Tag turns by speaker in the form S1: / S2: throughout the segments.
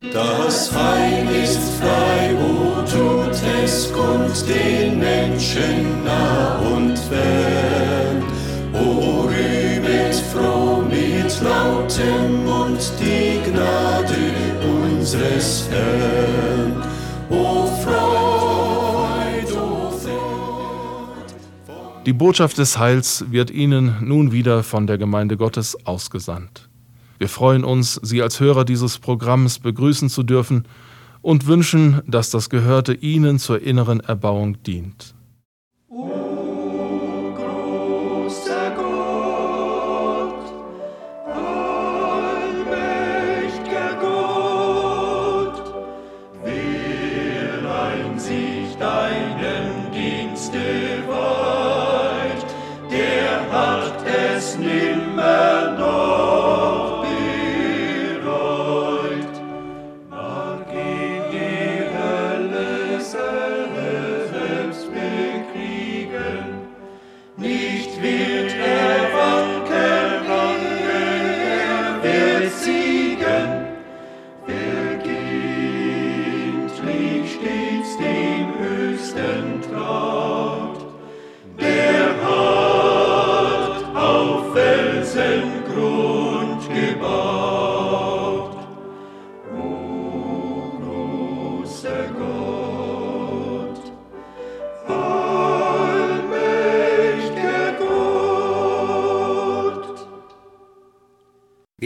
S1: Das Heil ist frei, o tut es kund den Menschen nah und fern. O rühmet froh mit lautem Mund die Gnade unseres Herrn. O Freud, o Freud.
S2: Die Botschaft des Heils wird Ihnen nun wieder von der Gemeinde Gottes ausgesandt. Wir freuen uns, Sie als Hörer dieses Programms begrüßen zu dürfen und wünschen, dass das Gehörte Ihnen zur inneren Erbauung dient.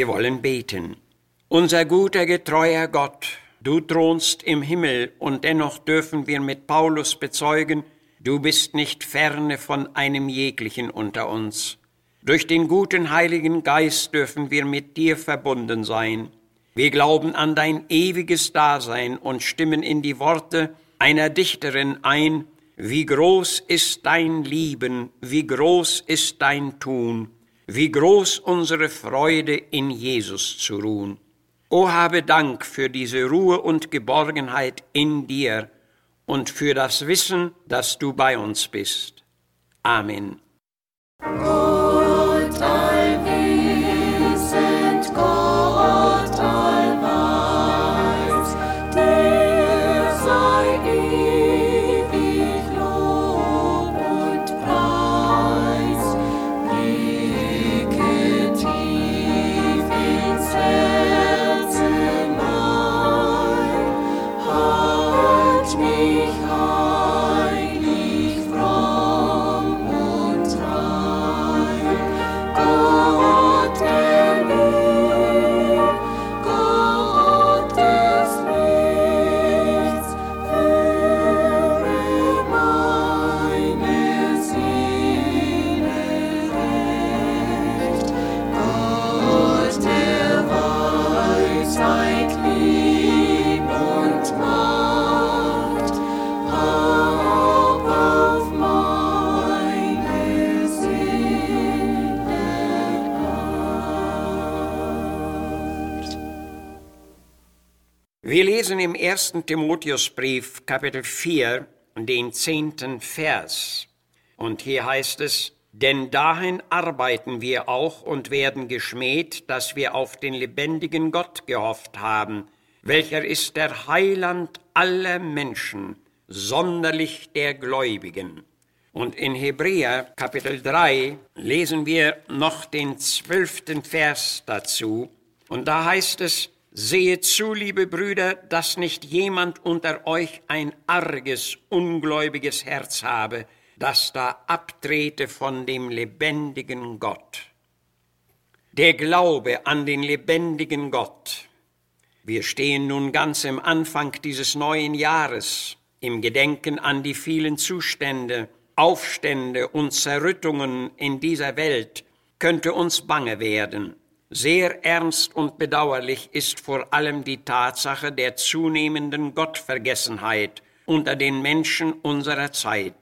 S3: Wir wollen beten. Unser guter, getreuer Gott, du thronst im Himmel, und dennoch dürfen wir mit Paulus bezeugen, du bist nicht ferne von einem jeglichen unter uns. Durch den guten Heiligen Geist dürfen wir mit dir verbunden sein. Wir glauben an dein ewiges Dasein und stimmen in die Worte einer Dichterin ein, wie groß ist dein Lieben, wie groß ist dein Tun wie groß unsere Freude in Jesus zu ruhen. O habe Dank für diese Ruhe und Geborgenheit in dir und für das Wissen, dass du bei uns bist. Amen.
S1: Gott,
S3: Wir lesen im ersten Timotheusbrief, Kapitel 4, den zehnten Vers. Und hier heißt es, denn dahin arbeiten wir auch und werden geschmäht, dass wir auf den lebendigen Gott gehofft haben, welcher ist der Heiland aller Menschen, sonderlich der Gläubigen. Und in Hebräer Kapitel 3 lesen wir noch den zwölften Vers dazu. Und da heißt es, Sehet zu, liebe Brüder, dass nicht jemand unter euch ein arges, ungläubiges Herz habe, das da abtrete von dem lebendigen Gott. Der Glaube an den lebendigen Gott. Wir stehen nun ganz im Anfang dieses neuen Jahres, im Gedenken an die vielen Zustände, Aufstände und Zerrüttungen in dieser Welt, könnte uns bange werden. Sehr ernst und bedauerlich ist vor allem die Tatsache der zunehmenden Gottvergessenheit unter den Menschen unserer Zeit.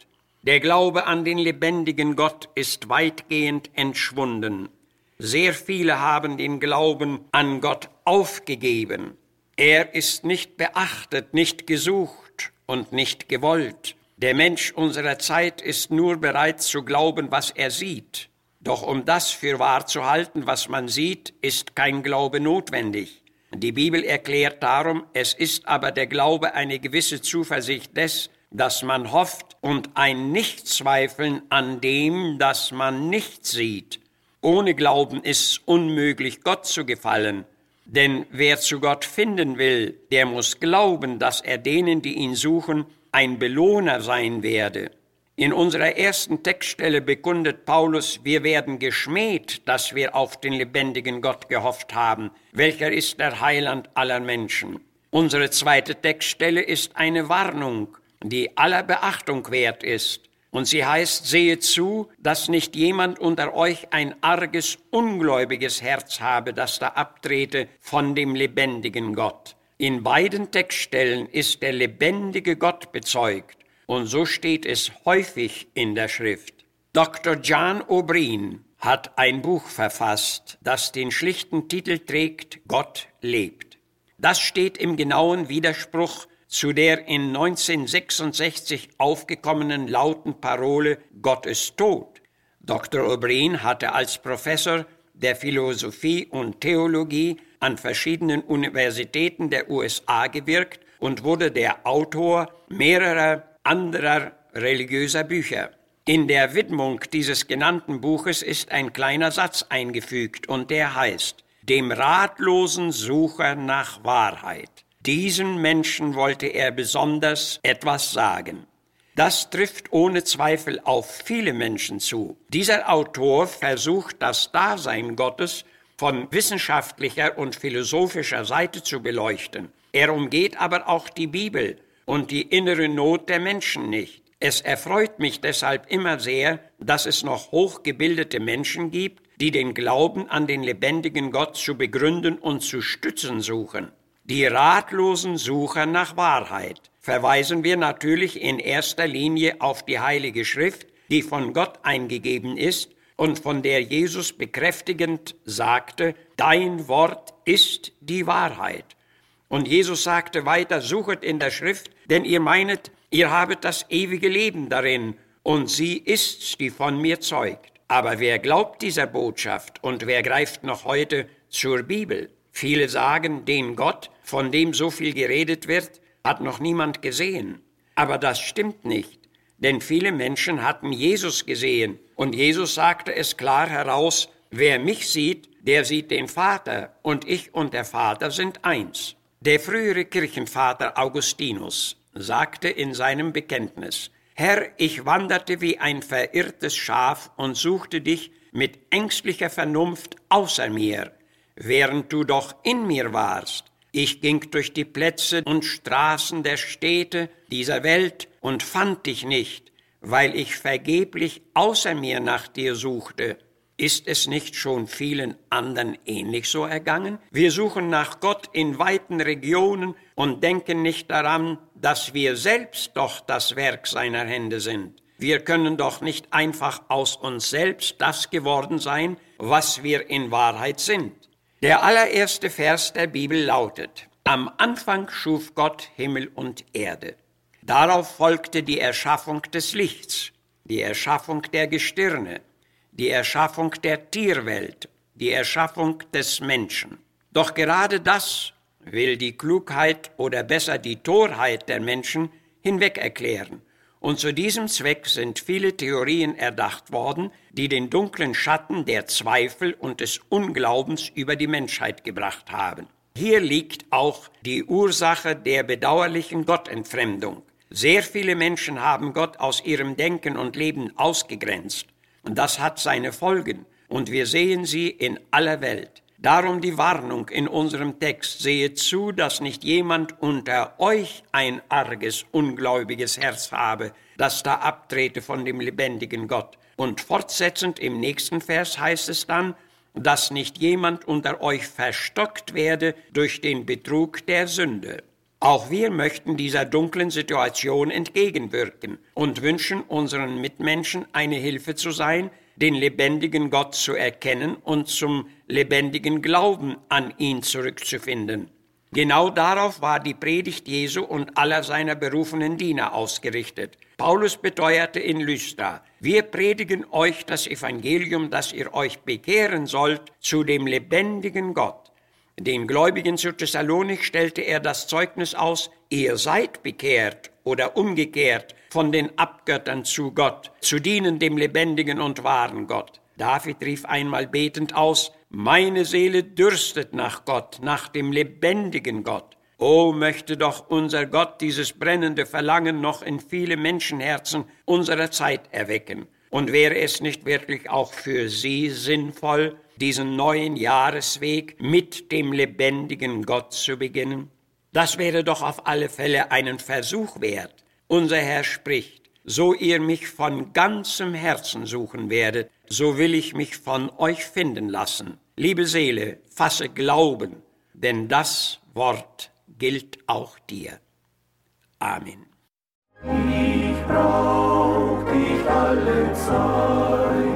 S3: Der Glaube an den lebendigen Gott ist weitgehend entschwunden. Sehr viele haben den Glauben an Gott aufgegeben. Er ist nicht beachtet, nicht gesucht und nicht gewollt. Der Mensch unserer Zeit ist nur bereit zu glauben, was er sieht. Doch um das für wahr zu halten, was man sieht, ist kein Glaube notwendig. Die Bibel erklärt darum, es ist aber der Glaube eine gewisse Zuversicht des, dass man hofft und ein Nichtzweifeln an dem, das man nicht sieht. Ohne Glauben ist es unmöglich, Gott zu gefallen. Denn wer zu Gott finden will, der muss glauben, dass er denen, die ihn suchen, ein Belohner sein werde. In unserer ersten Textstelle bekundet Paulus, wir werden geschmäht, dass wir auf den lebendigen Gott gehofft haben, welcher ist der Heiland aller Menschen. Unsere zweite Textstelle ist eine Warnung, die aller Beachtung wert ist. Und sie heißt, sehe zu, dass nicht jemand unter euch ein arges, ungläubiges Herz habe, das da abtrete von dem lebendigen Gott. In beiden Textstellen ist der lebendige Gott bezeugt, und so steht es häufig in der Schrift. Dr. John O'Brien hat ein Buch verfasst, das den schlichten Titel trägt Gott lebt. Das steht im genauen Widerspruch zu der in 1966 aufgekommenen lauten Parole Gott ist tot. Dr. O'Brien hatte als Professor der Philosophie und Theologie an verschiedenen Universitäten der USA gewirkt und wurde der Autor mehrerer anderer religiöser Bücher. In der Widmung dieses genannten Buches ist ein kleiner Satz eingefügt und der heißt Dem ratlosen Sucher nach Wahrheit. Diesen Menschen wollte er besonders etwas sagen. Das trifft ohne Zweifel auf viele Menschen zu. Dieser Autor versucht das Dasein Gottes von wissenschaftlicher und philosophischer Seite zu beleuchten. Er umgeht aber auch die Bibel und die innere Not der Menschen nicht. Es erfreut mich deshalb immer sehr, dass es noch hochgebildete Menschen gibt, die den Glauben an den lebendigen Gott zu begründen und zu stützen suchen. Die ratlosen Sucher nach Wahrheit verweisen wir natürlich in erster Linie auf die Heilige Schrift, die von Gott eingegeben ist und von der Jesus bekräftigend sagte, Dein Wort ist die Wahrheit. Und Jesus sagte weiter, suchet in der Schrift, denn ihr meinet, ihr habet das ewige Leben darin, und sie ist's, die von mir zeugt. Aber wer glaubt dieser Botschaft und wer greift noch heute zur Bibel? Viele sagen, den Gott, von dem so viel geredet wird, hat noch niemand gesehen. Aber das stimmt nicht, denn viele Menschen hatten Jesus gesehen und Jesus sagte es klar heraus, wer mich sieht, der sieht den Vater und ich und der Vater sind eins. Der frühere Kirchenvater Augustinus sagte in seinem Bekenntnis, Herr, ich wanderte wie ein verirrtes Schaf und suchte dich mit ängstlicher Vernunft außer mir, während du doch in mir warst. Ich ging durch die Plätze und Straßen der Städte dieser Welt und fand dich nicht, weil ich vergeblich außer mir nach dir suchte. Ist es nicht schon vielen anderen ähnlich so ergangen? Wir suchen nach Gott in weiten Regionen und denken nicht daran, dass wir selbst doch das Werk seiner Hände sind. Wir können doch nicht einfach aus uns selbst das geworden sein, was wir in Wahrheit sind. Der allererste Vers der Bibel lautet, Am Anfang schuf Gott Himmel und Erde. Darauf folgte die Erschaffung des Lichts, die Erschaffung der Gestirne, die Erschaffung der Tierwelt, die Erschaffung des Menschen. Doch gerade das will die Klugheit oder besser die Torheit der Menschen hinweg erklären und zu diesem Zweck sind viele Theorien erdacht worden, die den dunklen Schatten der Zweifel und des Unglaubens über die Menschheit gebracht haben. Hier liegt auch die Ursache der bedauerlichen Gottentfremdung. Sehr viele Menschen haben Gott aus ihrem Denken und Leben ausgegrenzt. Das hat seine Folgen. Und wir sehen sie in aller Welt. Darum die Warnung in unserem Text, sehet zu, dass nicht jemand unter euch ein arges, ungläubiges Herz habe, das da abtrete von dem lebendigen Gott. Und fortsetzend im nächsten Vers heißt es dann, dass nicht jemand unter euch verstockt werde durch den Betrug der Sünde. Auch wir möchten dieser dunklen Situation entgegenwirken und wünschen unseren Mitmenschen eine Hilfe zu sein, den lebendigen Gott zu erkennen und zum lebendigen Glauben an ihn zurückzufinden. Genau darauf war die Predigt Jesu und aller seiner berufenen Diener ausgerichtet. Paulus beteuerte in Lystra, wir predigen euch das Evangelium, dass ihr euch bekehren sollt zu dem lebendigen Gott. Den Gläubigen zu Thessalonik stellte er das Zeugnis aus, ihr seid bekehrt oder umgekehrt von den Abgöttern zu Gott, zu dienen dem lebendigen und wahren Gott. David rief einmal betend aus, meine Seele dürstet nach Gott, nach dem lebendigen Gott. O möchte doch unser Gott dieses brennende Verlangen noch in viele Menschenherzen unserer Zeit erwecken. Und wäre es nicht wirklich auch für Sie sinnvoll, diesen neuen Jahresweg mit dem lebendigen Gott zu beginnen? Das wäre doch auf alle Fälle einen Versuch wert. Unser Herr spricht, so ihr mich von ganzem Herzen suchen werdet, so will ich mich von euch finden lassen. Liebe Seele, fasse Glauben, denn das Wort gilt auch dir. Amen.
S1: Ich brauch alle Zeit,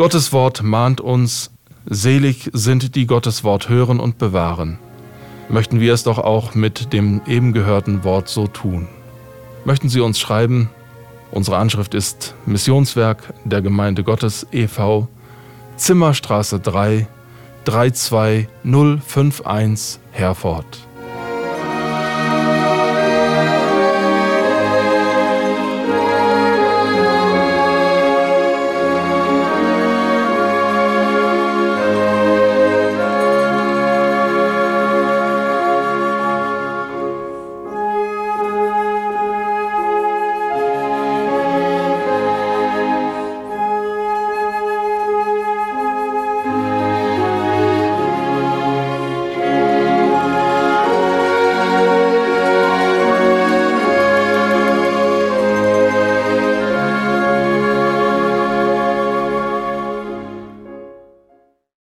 S2: Gottes Wort mahnt uns, selig sind die Gottes Wort hören und bewahren. Möchten wir es doch auch mit dem eben gehörten Wort so tun. Möchten Sie uns schreiben? Unsere Anschrift ist Missionswerk der Gemeinde Gottes e.V. Zimmerstraße 3 32051 Herford.